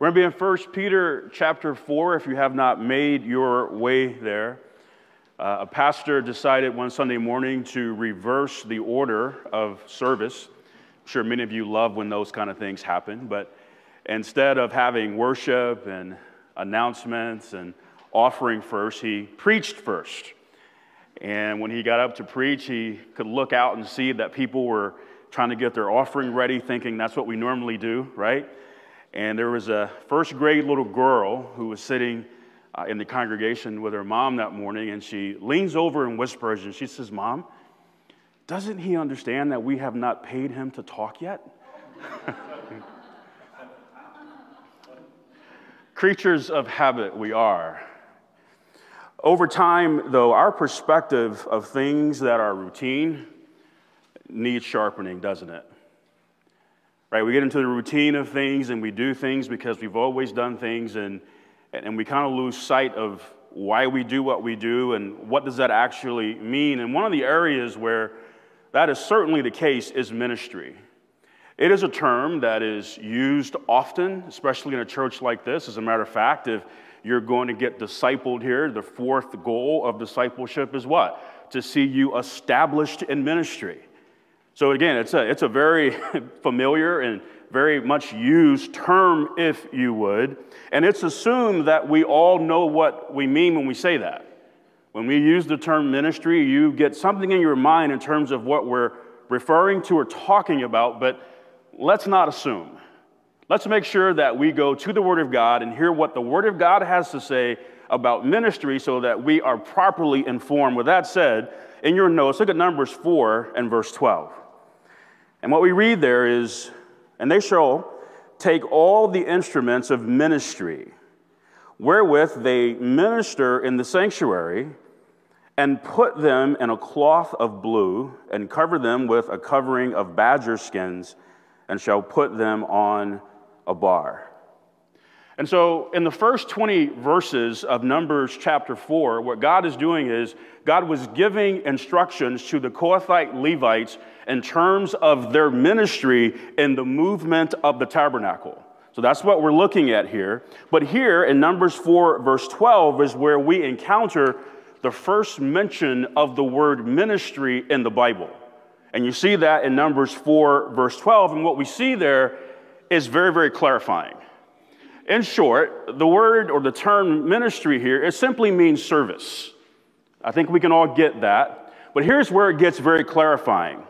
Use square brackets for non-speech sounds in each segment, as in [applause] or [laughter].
We're going to be in 1 Peter chapter 4 if you have not made your way there. Uh, a pastor decided one Sunday morning to reverse the order of service. I'm sure many of you love when those kind of things happen, but instead of having worship and announcements and offering first, he preached first. And when he got up to preach, he could look out and see that people were trying to get their offering ready, thinking that's what we normally do, right? And there was a first grade little girl who was sitting uh, in the congregation with her mom that morning, and she leans over and whispers, and she says, Mom, doesn't he understand that we have not paid him to talk yet? [laughs] Creatures of habit, we are. Over time, though, our perspective of things that are routine needs sharpening, doesn't it? Right? We get into the routine of things and we do things because we've always done things and, and we kind of lose sight of why we do what we do and what does that actually mean. And one of the areas where that is certainly the case is ministry. It is a term that is used often, especially in a church like this. As a matter of fact, if you're going to get discipled here, the fourth goal of discipleship is what? To see you established in ministry. So again, it's a, it's a very [laughs] familiar and very much used term, if you would. And it's assumed that we all know what we mean when we say that. When we use the term ministry, you get something in your mind in terms of what we're referring to or talking about, but let's not assume. Let's make sure that we go to the Word of God and hear what the Word of God has to say about ministry so that we are properly informed. With that said, in your notes, look at Numbers 4 and verse 12. And what we read there is, and they shall take all the instruments of ministry, wherewith they minister in the sanctuary, and put them in a cloth of blue, and cover them with a covering of badger skins, and shall put them on a bar. And so, in the first 20 verses of Numbers chapter 4, what God is doing is God was giving instructions to the Kohathite Levites in terms of their ministry in the movement of the tabernacle. So that's what we're looking at here. But here in Numbers 4, verse 12, is where we encounter the first mention of the word ministry in the Bible. And you see that in Numbers 4, verse 12. And what we see there is very, very clarifying. In short, the word or the term ministry here, it simply means service. I think we can all get that. But here's where it gets very clarifying.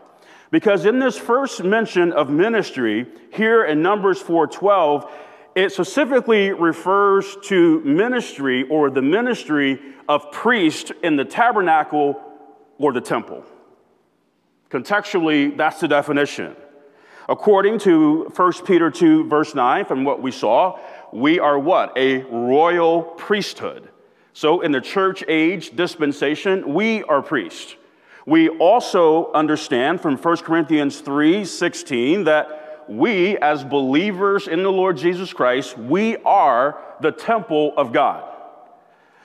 Because in this first mention of ministry, here in Numbers 4:12, it specifically refers to ministry or the ministry of priest in the tabernacle or the temple. Contextually, that's the definition. According to 1 Peter 2, verse 9, from what we saw, we are what? A royal priesthood. So in the church age dispensation, we are priests. We also understand from 1 Corinthians 3 16 that we, as believers in the Lord Jesus Christ, we are the temple of God.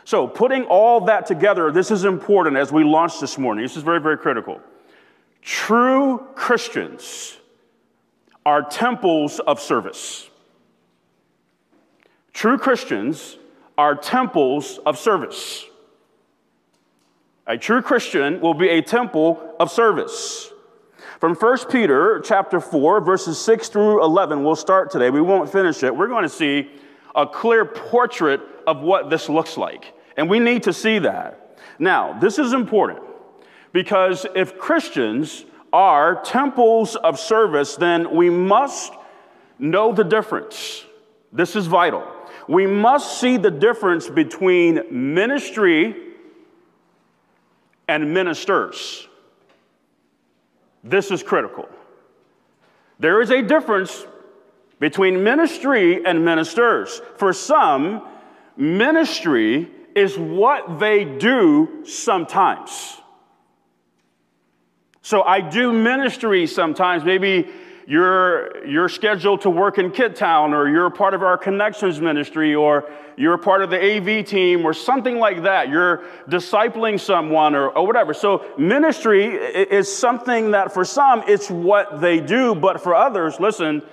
So, putting all that together, this is important as we launch this morning. This is very, very critical. True Christians are temples of service. True Christians are temples of service. A true Christian will be a temple of service. From 1 Peter chapter 4 verses 6 through 11 we'll start today. We won't finish it. We're going to see a clear portrait of what this looks like. And we need to see that. Now, this is important because if Christians are temples of service, then we must know the difference. This is vital. We must see the difference between ministry and ministers. This is critical. There is a difference between ministry and ministers. For some, ministry is what they do sometimes. So I do ministry sometimes. Maybe you're, you're scheduled to work in Kid Town, or you're part of our connections ministry, or you're part of the AV team, or something like that. You're discipling someone, or, or whatever. So, ministry is something that for some, it's what they do, but for others, listen,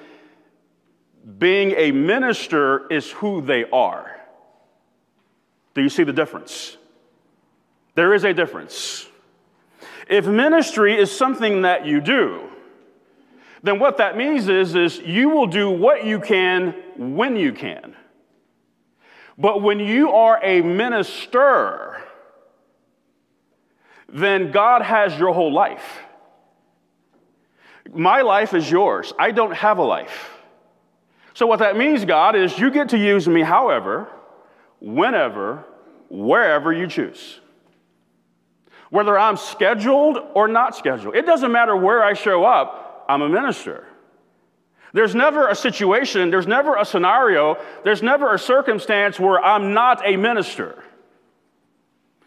being a minister is who they are. Do you see the difference? There is a difference. If ministry is something that you do, then what that means is, is you will do what you can when you can. But when you are a minister, then God has your whole life. My life is yours. I don't have a life. So, what that means, God, is you get to use me however, whenever, wherever you choose. Whether I'm scheduled or not scheduled, it doesn't matter where I show up, I'm a minister. There's never a situation, there's never a scenario, there's never a circumstance where I'm not a minister.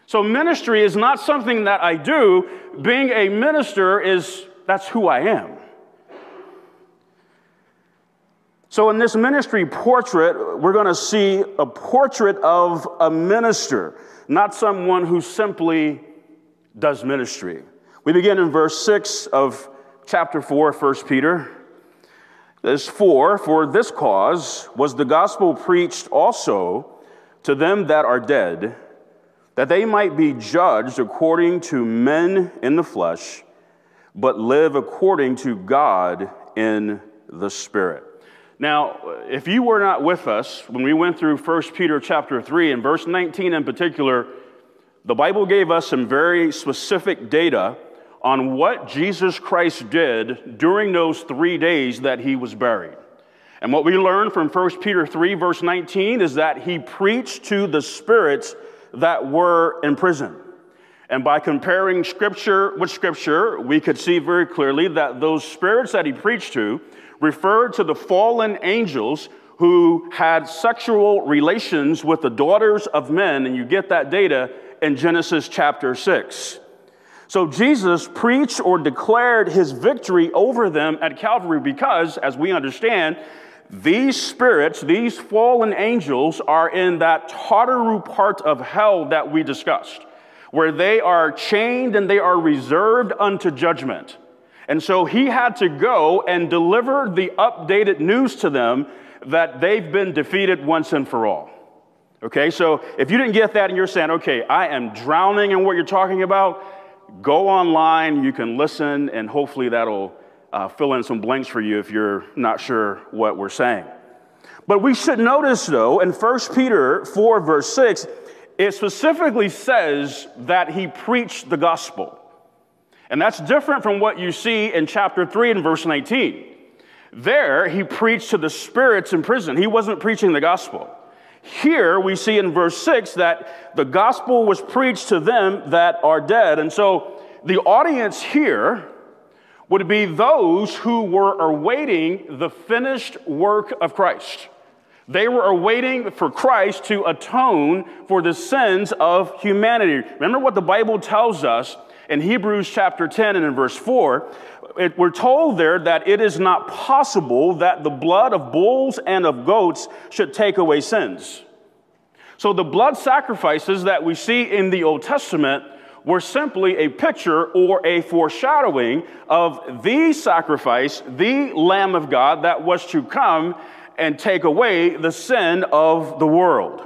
So, ministry is not something that I do. Being a minister is that's who I am. So, in this ministry portrait, we're going to see a portrait of a minister, not someone who simply does ministry. We begin in verse 6 of chapter 4, 1 Peter. This 4 For this cause was the gospel preached also to them that are dead, that they might be judged according to men in the flesh, but live according to God in the Spirit. Now, if you were not with us when we went through 1 Peter chapter 3 and verse 19 in particular, the Bible gave us some very specific data on what Jesus Christ did during those three days that he was buried. And what we learn from 1 Peter 3, verse 19, is that he preached to the spirits that were in prison. And by comparing scripture with scripture, we could see very clearly that those spirits that he preached to referred to the fallen angels who had sexual relations with the daughters of men, and you get that data in Genesis chapter 6. So Jesus preached or declared his victory over them at Calvary because, as we understand, these spirits, these fallen angels, are in that Tartarus part of hell that we discussed, where they are chained and they are reserved unto judgment. And so he had to go and deliver the updated news to them that they've been defeated once and for all. Okay, so if you didn't get that and you're saying, okay, I am drowning in what you're talking about, go online, you can listen, and hopefully that'll uh, fill in some blanks for you if you're not sure what we're saying. But we should notice, though, in 1 Peter 4, verse 6, it specifically says that he preached the gospel. And that's different from what you see in chapter 3 and verse 19. There, he preached to the spirits in prison. He wasn't preaching the gospel. Here, we see in verse 6 that the gospel was preached to them that are dead. And so the audience here would be those who were awaiting the finished work of Christ. They were awaiting for Christ to atone for the sins of humanity. Remember what the Bible tells us in Hebrews chapter 10 and in verse 4, it, we're told there that it is not possible that the blood of bulls and of goats should take away sins. So the blood sacrifices that we see in the Old Testament were simply a picture or a foreshadowing of the sacrifice, the Lamb of God that was to come and take away the sin of the world.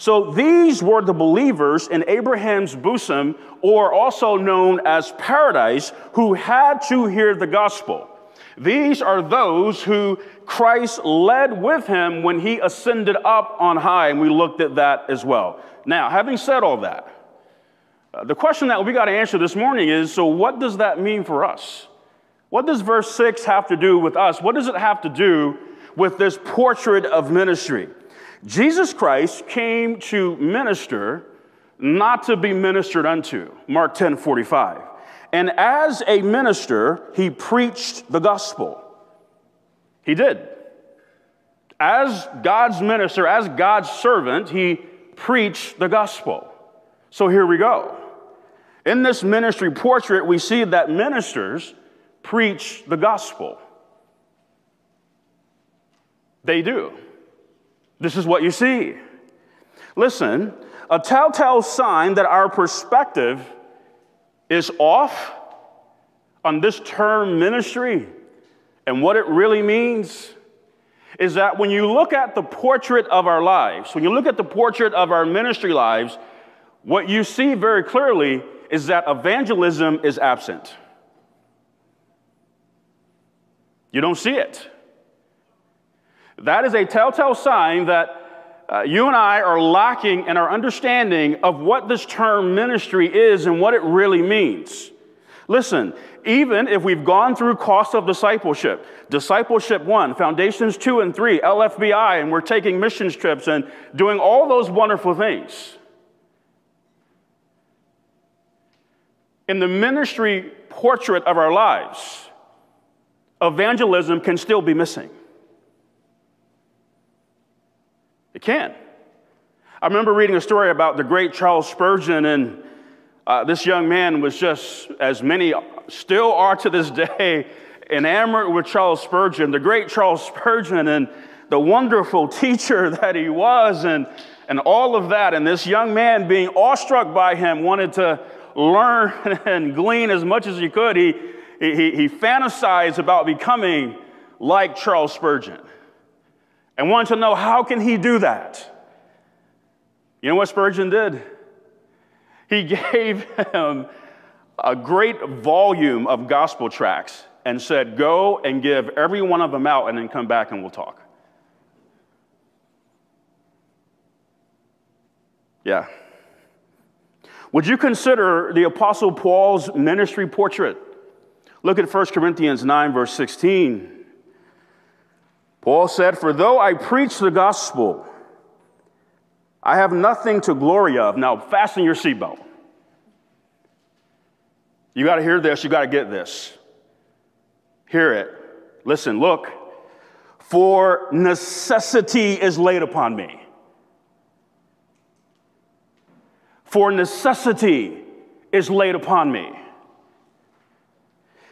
So these were the believers in Abraham's bosom, or also known as paradise, who had to hear the gospel. These are those who Christ led with him when he ascended up on high, and we looked at that as well. Now, having said all that, uh, the question that we got to answer this morning is so, what does that mean for us? What does verse 6 have to do with us? What does it have to do with this portrait of ministry? Jesus Christ came to minister, not to be ministered unto. Mark 10 45. And as a minister, he preached the gospel. He did. As God's minister, as God's servant, he preached the gospel. So here we go. In this ministry portrait, we see that ministers preach the gospel. They do. This is what you see. Listen, a telltale sign that our perspective is off on this term ministry and what it really means is that when you look at the portrait of our lives, when you look at the portrait of our ministry lives, what you see very clearly is that evangelism is absent. You don't see it. That is a telltale sign that uh, you and I are lacking in our understanding of what this term ministry is and what it really means. Listen, even if we've gone through cost of discipleship, discipleship one, foundations two and three, LFBI, and we're taking missions trips and doing all those wonderful things. In the ministry portrait of our lives, evangelism can still be missing. It can. I remember reading a story about the great Charles Spurgeon, and uh, this young man was just, as many still are to this [laughs] day, enamored with Charles Spurgeon, the great Charles Spurgeon, and the wonderful [laughs] teacher that he was, and, and all of that. And this young man, being awestruck by him, wanted to learn [laughs] and glean as much as he could. He, he, he fantasized about becoming like Charles Spurgeon and wanted to know how can he do that? You know what Spurgeon did? He [laughs] gave him a great volume of gospel tracts and said, Go and give every one of them out and then come back and we'll talk. Yeah. Would you consider the Apostle Paul's ministry portrait? Look at 1 Corinthians 9, verse 16. Paul said, For though I preach the gospel, I have nothing to glory of. Now, fasten your seatbelt. You got to hear this, you got to get this. Hear it. Listen, look. For necessity is laid upon me. For necessity is laid upon me.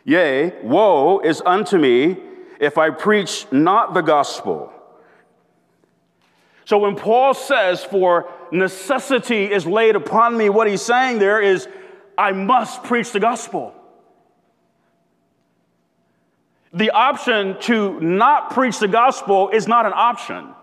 Yea, woe is unto me if I preach not the gospel. So when Paul says, For necessity is laid upon me, what he's saying there is, I must preach the gospel. The option to not preach the gospel is not an option.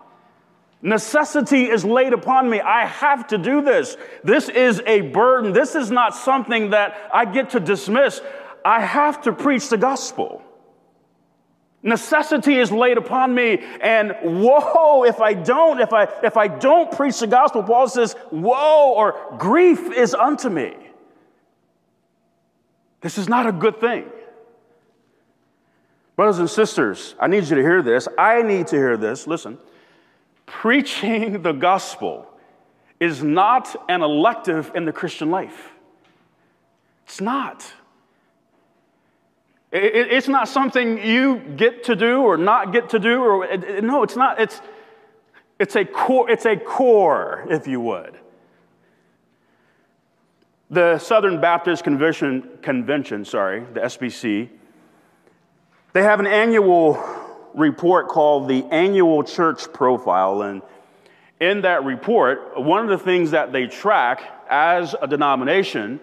Necessity is laid upon me. I have to do this. This is a burden. This is not something that I get to dismiss. I have to preach the gospel. Necessity is laid upon me, and woe if I don't, if I if I don't preach the gospel, Paul says, woe or grief is unto me. This is not a good thing. Brothers and sisters, I need you to hear this. I need to hear this. Listen. Preaching the gospel is not an elective in the Christian life. It's not. It's not something you get to do or not get to do, or no, it's not. It's, it's, a core, it's a core, if you would. The Southern Baptist Convention, Convention, sorry, the SBC, they have an annual report called the Annual Church Profile. And in that report, one of the things that they track as a denomination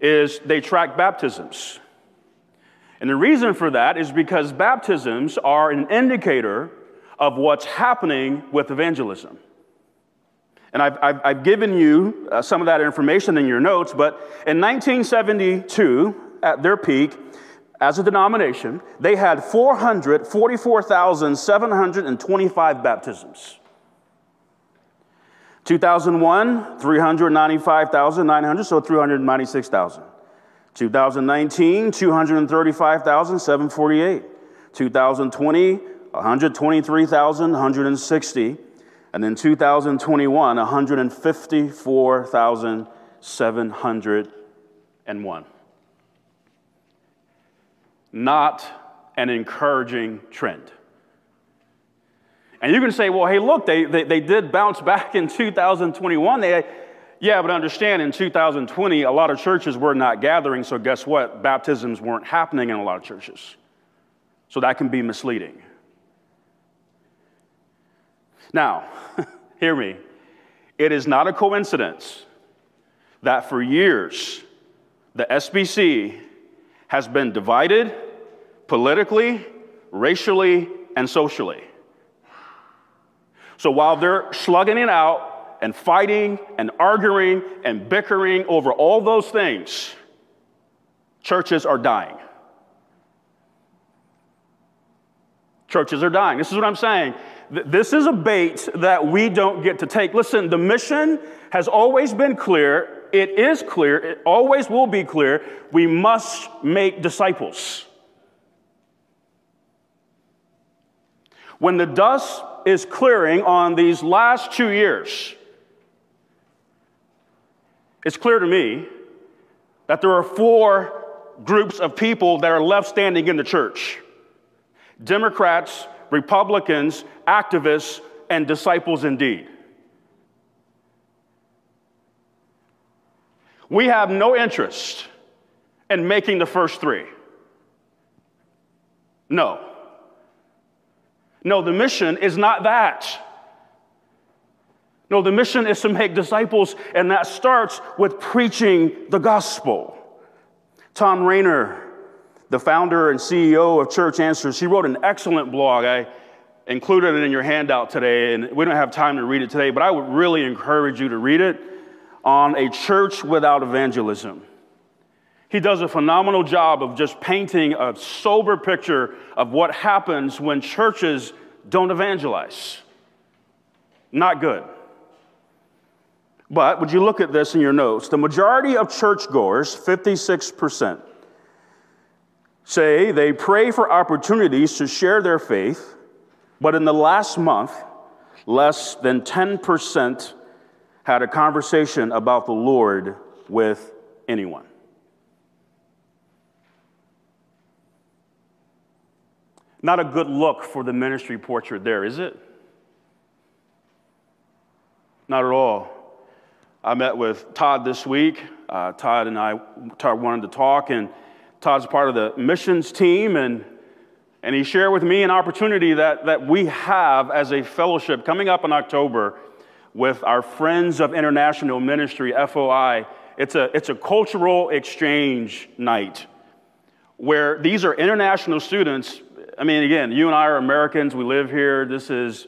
is they track baptisms. And the reason for that is because baptisms are an indicator of what's happening with evangelism. And I've, I've, I've given you uh, some of that information in your notes, but in 1972, at their peak, as a denomination, they had 444,725 baptisms. 2001, 395,900, so 396,000. 2019, 235,748. 2020, 123,160. And then 2021, 154,701. Not an encouraging trend. And you can say, well, hey, look, they, they, they did bounce back in 2021. They, yeah, but understand in 2020, a lot of churches were not gathering, so guess what? Baptisms weren't happening in a lot of churches. So that can be misleading. Now, [laughs] hear me. It is not a coincidence that for years the SBC has been divided politically, racially, and socially. So while they're slugging it out and fighting and arguing and bickering over all those things, churches are dying. Churches are dying. This is what I'm saying. This is a bait that we don't get to take. Listen, the mission has always been clear. It is clear. It always will be clear. We must make disciples. When the dust is clearing on these last two years, it's clear to me that there are four groups of people that are left standing in the church Democrats, Republicans, activists, and disciples indeed. We have no interest in making the first three. No. No, the mission is not that. No, the mission is to make disciples, and that starts with preaching the gospel. Thom Rainer, the founder and CEO of Church Answers, he wrote an excellent blog. I included it in your handout today, and we don't have time to read it today, but I would really encourage you to read it on a church without evangelism. He does a phenomenal job of just painting a sober picture of what happens when churches don't evangelize. Not good. But would you look at this in your notes? The majority of churchgoers, 56%, say they pray for opportunities to share their faith, but in the last month, less than 10% had a conversation about the Lord with anyone. Not a good look for the ministry portrait there, is it? Not at all. I met with Todd this week. Uh, Todd and I Todd wanted to talk, and Todd's part of the missions team, and, and he shared with me an opportunity that, that we have as a fellowship coming up in October with our Friends of International Ministry, FOI. It's a, it's a cultural exchange night where these are international students I mean, again, you and I are Americans. We live here. This is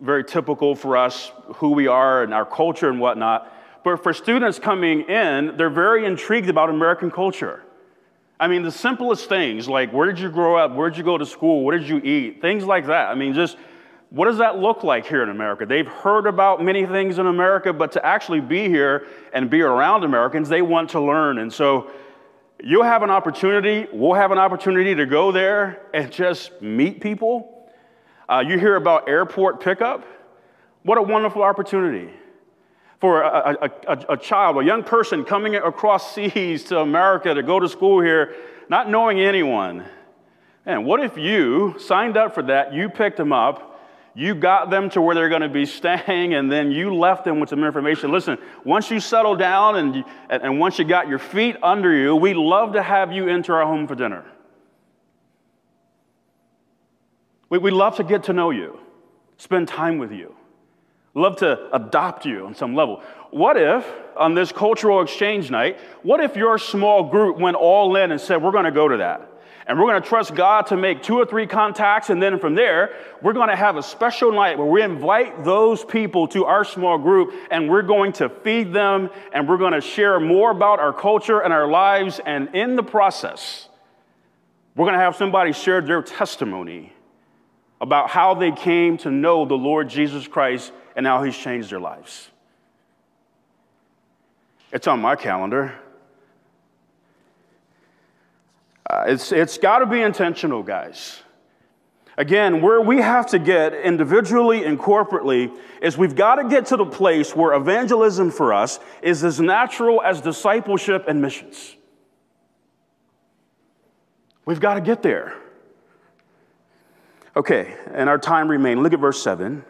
very typical for us, who we are and our culture and whatnot. But for students coming in, they're very intrigued about American culture. I mean, the simplest things like where did you grow up? Where did you go to school? What did you eat? Things like that. I mean, just what does that look like here in America? They've heard about many things in America, but to actually be here and be around Americans, they want to learn. And so You'll have an opportunity, we'll have an opportunity to go there and just meet people. Uh, you hear about airport pickup. What a wonderful opportunity for a, a, a, a, child, a young person coming across seas to America to go to school here, not knowing anyone. And what if you signed up for that, you picked them up, you got them to where they're going to be [laughs] staying, and then you left them with some information. Listen, once you settle down and, and once you got your feet under you, we'd love to have you into our home for dinner. We, would love to get to know you, spend time with you, love to adopt you on some level. What if, on this cultural exchange night, what if your small group went all in and said, We're going to go to that? And we're going to trust God to make two or three contacts. And then from there, we're going to have a special night where we invite those people to our small group and we're going to feed them and we're going to share more about our culture and our lives. And in the process, we're going to have somebody share their testimony about how they came to know the Lord Jesus Christ and how he's changed their lives. It's on my calendar. Uh, it's it's got to be intentional, guys. Again, where we have to get individually and corporately is we've got to get to the place where evangelism for us is as natural as discipleship and missions. We've got to get there. Okay, and our time remains. Look at verse 7.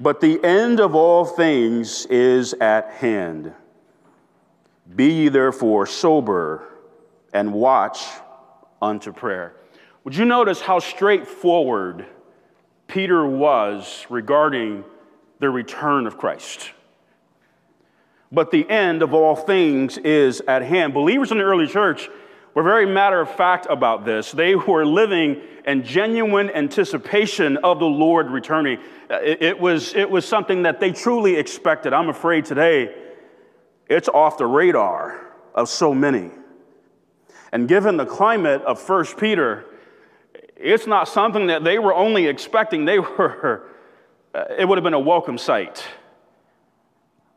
But the end of all things is at hand. Be ye therefore sober and watch unto prayer. Would you notice how straightforward Peter was regarding the return of Christ? But the end of all things is at hand. Believers in the early church, were very matter of fact about this. They were living in genuine anticipation of the Lord returning. It, it, was, it was something that they truly expected. I'm afraid today it's off the radar of so many. And given the climate of 1 Peter, it's not something that they were only expecting, they [laughs] were, it would have been a welcome sight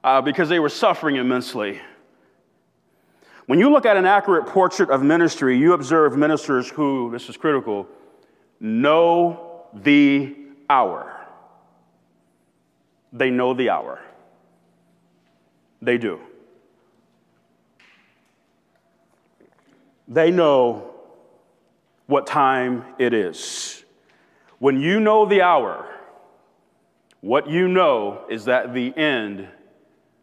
uh, because they were suffering immensely. When you look at an accurate portrait of ministry, you observe ministers who, this is critical, know the hour. They know the hour. They do. They know what time it is. When you know the hour, what you know is that the end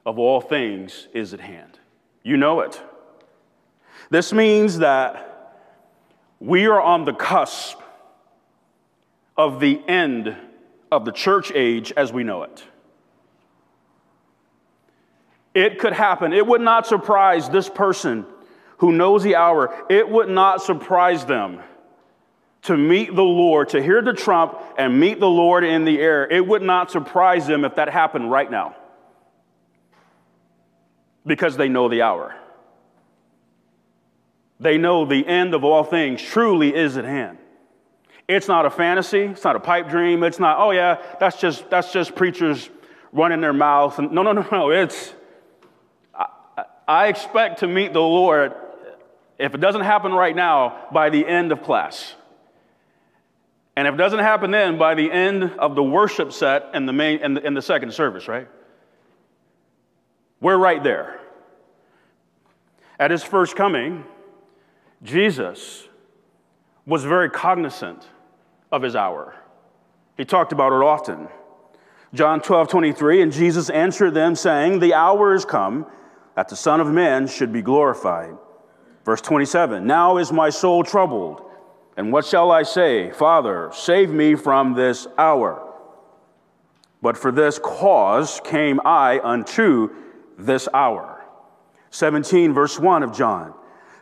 of all things is at hand. You know it. This means that we are on the cusp of the end of the church age as we know it. It could happen. It would not surprise this person who knows the hour, it would not surprise them to meet the Lord, to hear the trump and meet the Lord in the air. It would not surprise them if that happened right now because they know the hour. They know the end of all things truly is at hand. It's not a fantasy, it's not a pipe dream, it's not, oh yeah, that's just that's just preachers running their mouth. No, no, no, no. It's I, I expect to meet the Lord, if it doesn't happen right now, by the end of class. And if it doesn't happen then, by the end of the worship set and the main and the, in the second service, right? We're right there. At his first coming, Jesus was very cognizant of his hour. He talked about it often. John 12, 23, and Jesus answered them, saying, The hour is come that the Son of Man should be glorified. Verse 27, Now is my soul troubled, and what shall I say? Father, save me from this hour. But for this cause came I unto this hour. 17, verse 1 of John.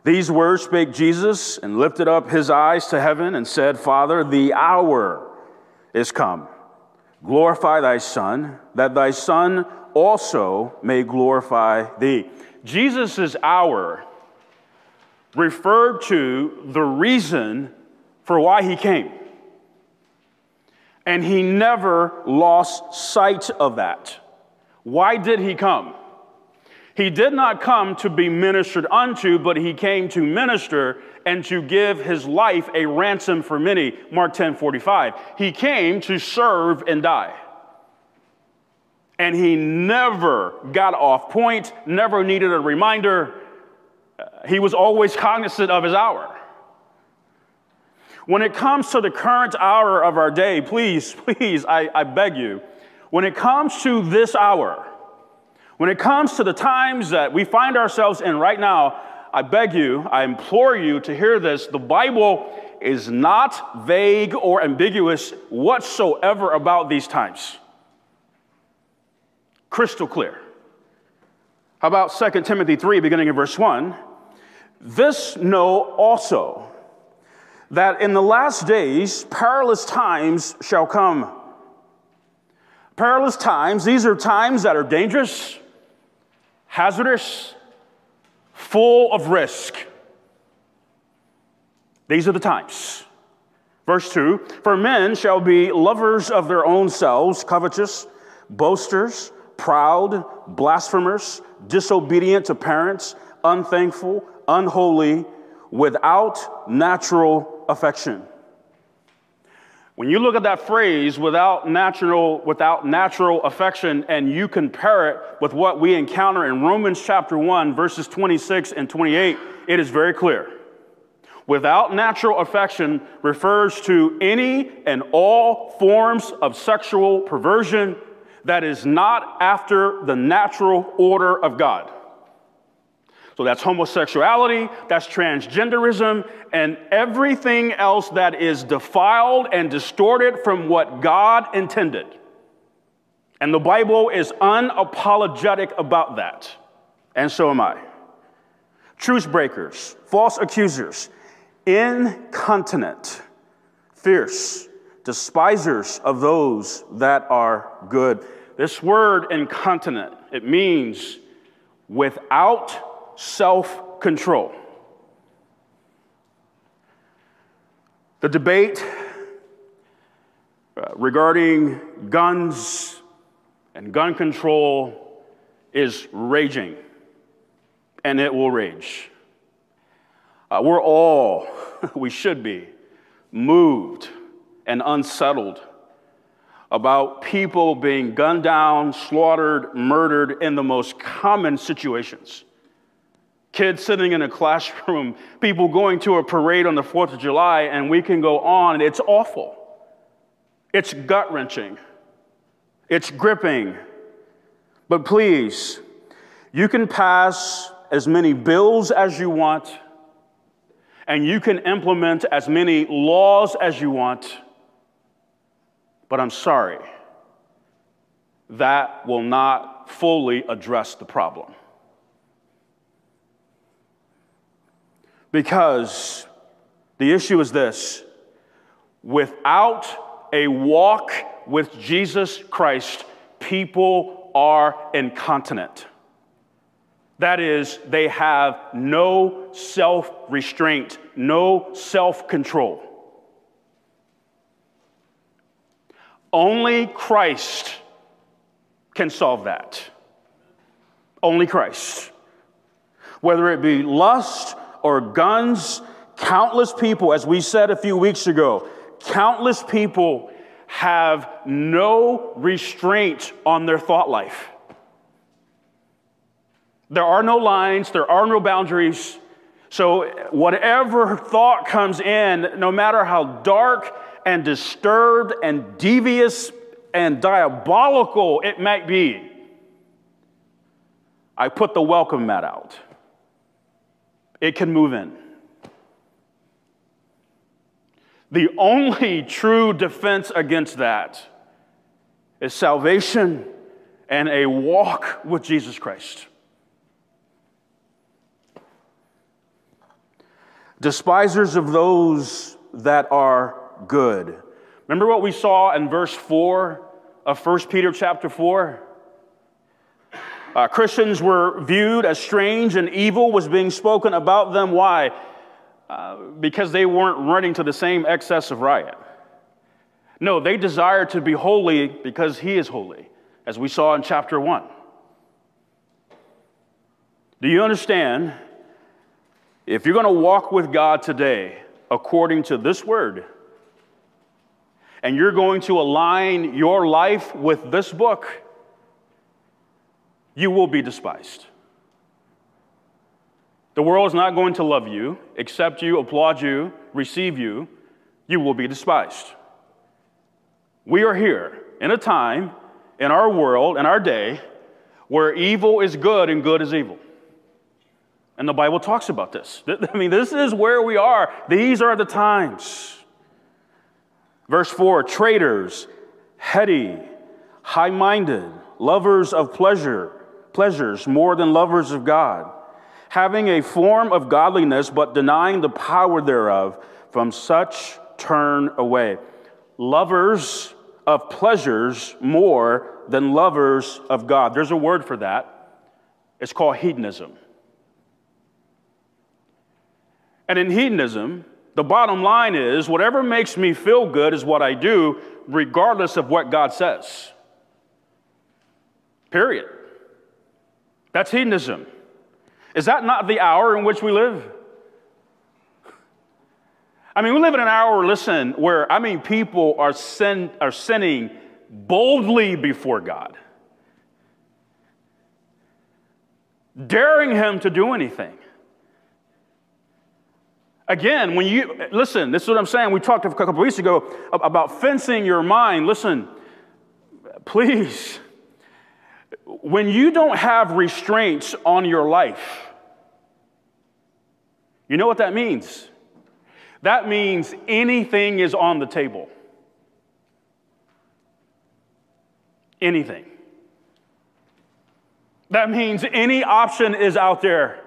These words spake Jesus and lifted up his eyes to heaven and said, Father, the hour is come. Glorify thy Son, that thy Son also may glorify thee. Jesus' hour referred to the reason for why he came. And he never lost sight of that. Why did he come? He did not come to be ministered unto, but he came to minister and to give his life a ransom for many. Mark 10 45. He came to serve and die. And he never got off point, never needed a reminder. He was always cognizant of his hour. When it comes to the current hour of our day, please, [laughs] please, I, I beg you, when it comes to this hour, when it comes to the times that we find ourselves in right now, I beg you, I implore you to hear this. The Bible is not vague or ambiguous whatsoever about these times. Crystal clear. How about 2 Timothy 3, beginning in verse 1? This know also that in the last days perilous times shall come. Perilous times, these are times that are dangerous, hazardous, full of risk. These are the times. Verse 2 For men shall be lovers of their own selves, covetous, boasters, proud, blasphemers, disobedient to parents, unthankful, unholy, without natural affection. When you look at that phrase, without natural, without natural affection, and you compare it with what we encounter in Romans chapter 1, verses 26 and 28, it is very clear. Without natural affection refers to any and all forms of sexual perversion that is not after the natural order of God. So that's homosexuality, that's transgenderism, and everything else that is defiled and distorted from what God intended. And the Bible is unapologetic about that. And so am I. truce breakers, false accusers, incontinent, fierce, despisers of those that are good. This word incontinent, it means without self control. The debate uh, regarding guns and gun control is raging, and it will rage. Uh, we're all, [laughs] we should be, moved and unsettled about people being gunned down, slaughtered, murdered in the most common situations. Kids sitting in a classroom, people going to a parade on the 4th of July, and we can go on. It's awful. It's gut wrenching. It's gripping. But please, you can pass as many bills as you want, and you can implement as many laws as you want. But I'm sorry, that will not fully address the problem. Because the issue is this without a walk with Jesus Christ, people are incontinent. That is, they have no self restraint, no self control. Only Christ can solve that. Only Christ. Whether it be lust or guns, countless people, as we said a few weeks ago, countless people have no restraint on their thought life. There are no lines, there are no boundaries. So, whatever thought comes in, no matter how dark and disturbed and devious and diabolical it might be, I put the welcome mat out. It can move in. The only true defense against that is salvation and a walk with Jesus Christ. Despisers of those that are good. Remember what we saw in verse 4 of 1 Peter chapter 4? Uh, Christians were viewed as strange and evil was being spoken about them. Why? Uh, because they weren't running to the same excess of riot. No, they desired to be holy because He is holy, as we saw in chapter 1. Do you understand? If you're going to walk with God today according to this word, and you're going to align your life with this book, you will be despised. The world is not going to love you, accept you, applaud you, receive you. You will be despised. We are here in a time in our world, in our day, where evil is good and good is evil. And the Bible talks about this. [laughs] I mean, this is where we are. These are the times. Verse 4 traitors, heady, high minded, lovers of pleasure, pleasures more than lovers of God having a form of godliness, but denying the power thereof, from such turn away. Lovers of pleasures more than lovers of God. There's a word for that. It's called hedonism. And in hedonism, the bottom line is whatever makes me feel good is what I do, regardless of what God says. Period. That's hedonism. Is that not the hour in which we live? I mean, we live in an hour, listen, where, I mean, people are, sin, are sinning boldly before God, daring Him to do anything. Again, when you, listen, this is what I'm saying. We talked a couple weeks ago about fencing your mind. Listen, please, when you don't have restraints on your life, you know what that means? That means anything is on the table. Anything. That means any option is out there.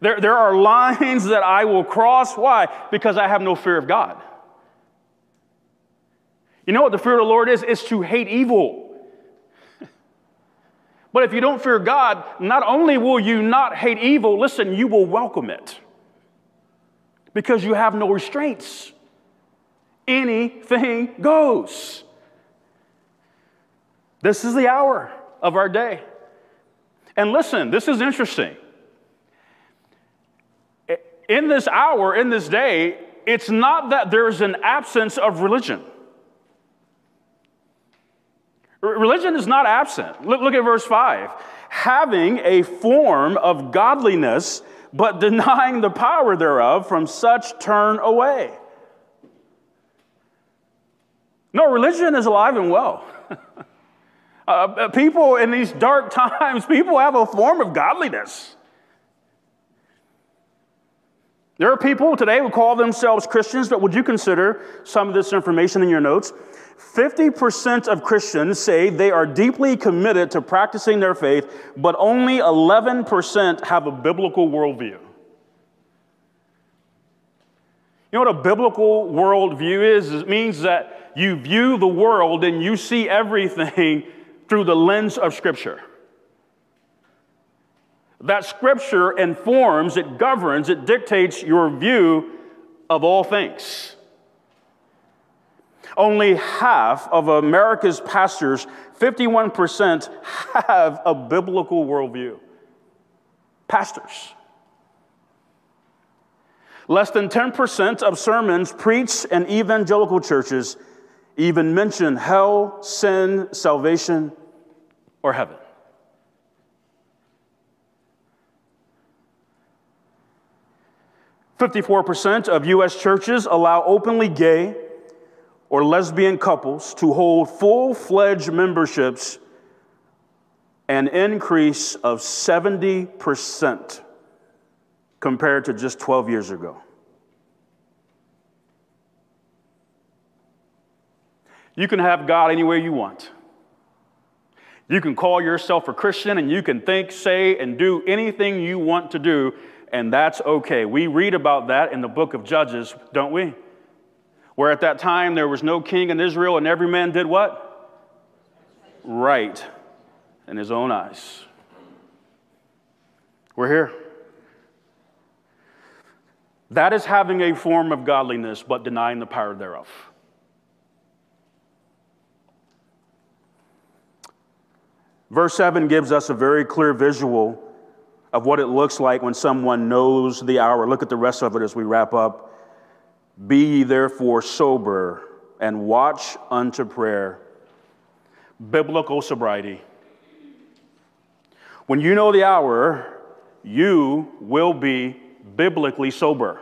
There, there are lines that I will cross. Why? Because I have no fear of God. You know what the fear of the Lord is? It's to hate evil. But if you don't fear God, not only will you not hate evil, listen, you will welcome it because you have no restraints. Anything goes. This is the hour of our day. And listen, this is interesting. In this hour, in this day, it's not that there's an absence of religion. Religion is not absent. Look, at verse 5. Having a form of godliness, but denying the power thereof, from such turn away. No, religion is alive and well. [laughs] uh, uh people in these dark [laughs] times, people have a form of godliness. There are people today who call themselves Christians, but would you consider some of this information in your notes? 50% of Christians say they are deeply committed to practicing their faith, but only 11% have a biblical worldview. You know what a biblical worldview is? It means that you view the world and you see everything through the lens of Scripture. That Scripture informs, it governs, it dictates your view of all things. Only half of America's pastors, 51%, have a biblical worldview. Pastors. Less than 10% of sermons preached in evangelical churches even mention hell, sin, salvation, or heaven. Fifty-four percent of U.S. churches allow openly gay or lesbian couples to hold full fledged memberships an increase of 70% compared to just 12 years ago. You can have God any way you want. You can call yourself a Christian and you can think, say, and do anything you want to do, and that's okay. We read about that in the book of Judges, don't we? where at that time there was no king in Israel and every man did what? Right in his own eyes. We're here. That is having a form of godliness but denying the power thereof. Verse 7 gives us a very clear visual of what it looks like when someone knows the hour. Look at the rest of it as we wrap up. Be ye therefore sober and watch unto prayer. Biblical sobriety. When you know the hour, you will be biblically sober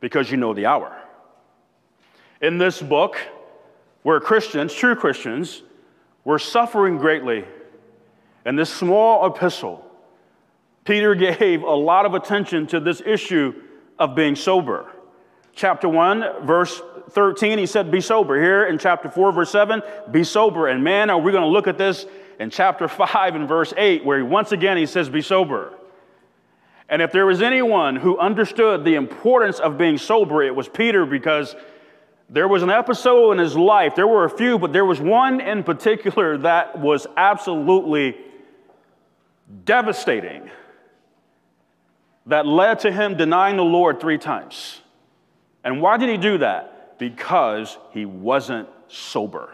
because you know the hour. In this book, we're Christians, true Christians, we're suffering greatly, in this small epistle, Peter [laughs] gave a lot of attention to this issue of being sober. Chapter 1, verse 13, he said, Be sober. Here in chapter 4, verse 7, be sober. And man, are we going to look at this in chapter [laughs] 5 and verse 8, where he, once again he says, Be sober. And if there was anyone who understood the importance of being sober, it was Peter because there was an episode in his life, there were a few, but there was one in particular that was absolutely devastating that led to him denying the Lord three times. And why did he do that? Because he wasn't sober.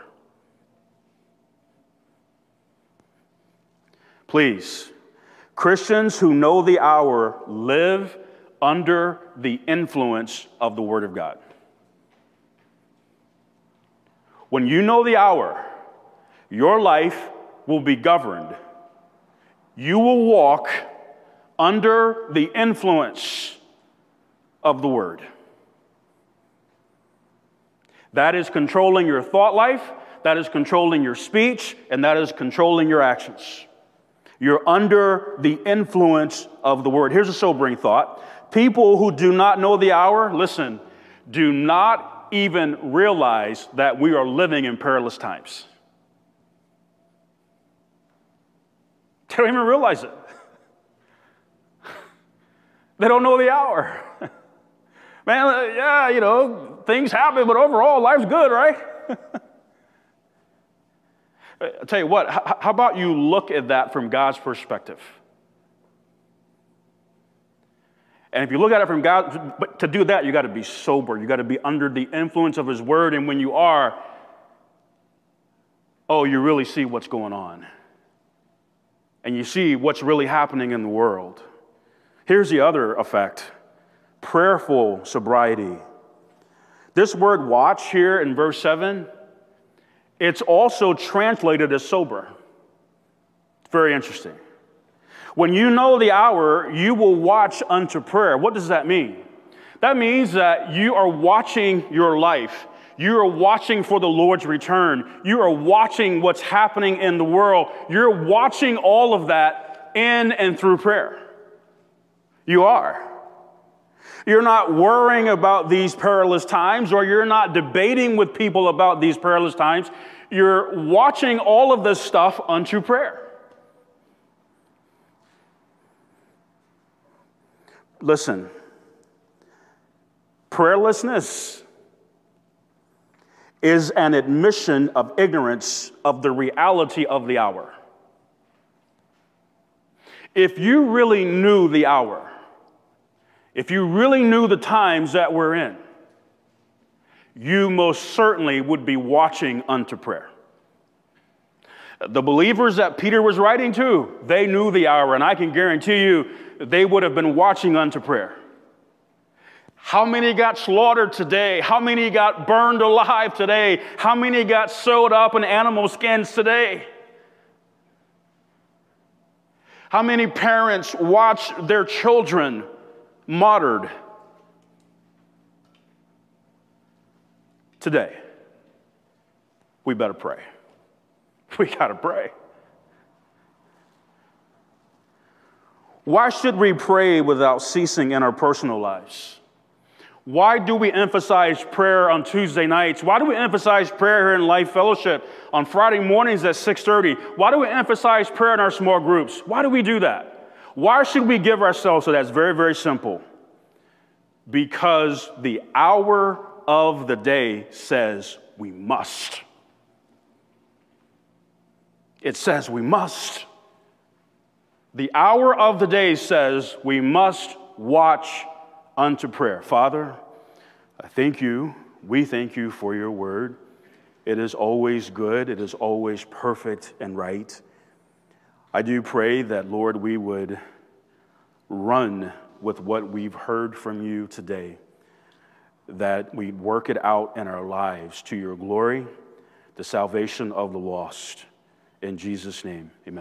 Please, Christians who know the hour live under the influence of the Word of God. When you know the hour, your life will be governed. You will walk under the influence of the Word. That is controlling your thought life, that is controlling your speech, and that is controlling your actions. You're under the influence of the Word. Here's a sobering thought people who do not know the hour, listen, do not even realize that we are living in perilous times. [laughs] They don't even realize it. [laughs] They don't know the hour. [laughs] Man, uh, yeah, you know, things happen, but overall, life's good, right? I'll tell you what, how about you look at that from God's perspective? And if you look at it from God, but to do that, you got to be sober. You got to be under the influence of His Word. And when you are, oh, you really see what's going on. And you see what's really happening in the world. Here's the other effect prayerful sobriety. This word watch here in verse 7, it's also translated as sober. Very interesting. When you know the hour, you will watch unto prayer. What does that mean? That means that you are watching your life. You are watching for the Lord's return. You are watching what's happening in the world. You're watching all of that in and through prayer. You are. You're not worrying about these perilous times, or you're not debating with people about these perilous times. You're watching all of this stuff unto prayer. Listen, prayerlessness is an admission of ignorance of the reality of the hour. If you really knew the hour, if you really knew the times that we're in, you most certainly would be watching unto prayer. The believers that Peter was writing to, they knew the hour, and I can guarantee you they would have been watching unto prayer. How many got slaughtered today? How many got burned alive today? How many got sewed up in animal skins today? How many parents watch their children martyred today. We better pray. [laughs] We got to pray. Why should we pray without ceasing in our personal lives? Why do we emphasize prayer on Tuesday nights? Why do we emphasize prayer here in Life Fellowship on Friday mornings at 6:30? Why do we emphasize prayer in our small groups? Why do we do that? Why should we give ourselves to that? It's very, very simple. Because the hour of the day says we must. It says we must. The hour of the day says we must watch unto prayer. Father, I thank you. We thank you for your word. It is always good, it is always perfect and right. I do pray that, Lord, we would run with what we've heard from you today, that we work it out in our lives to your glory, the salvation of the lost. In Jesus' name, amen.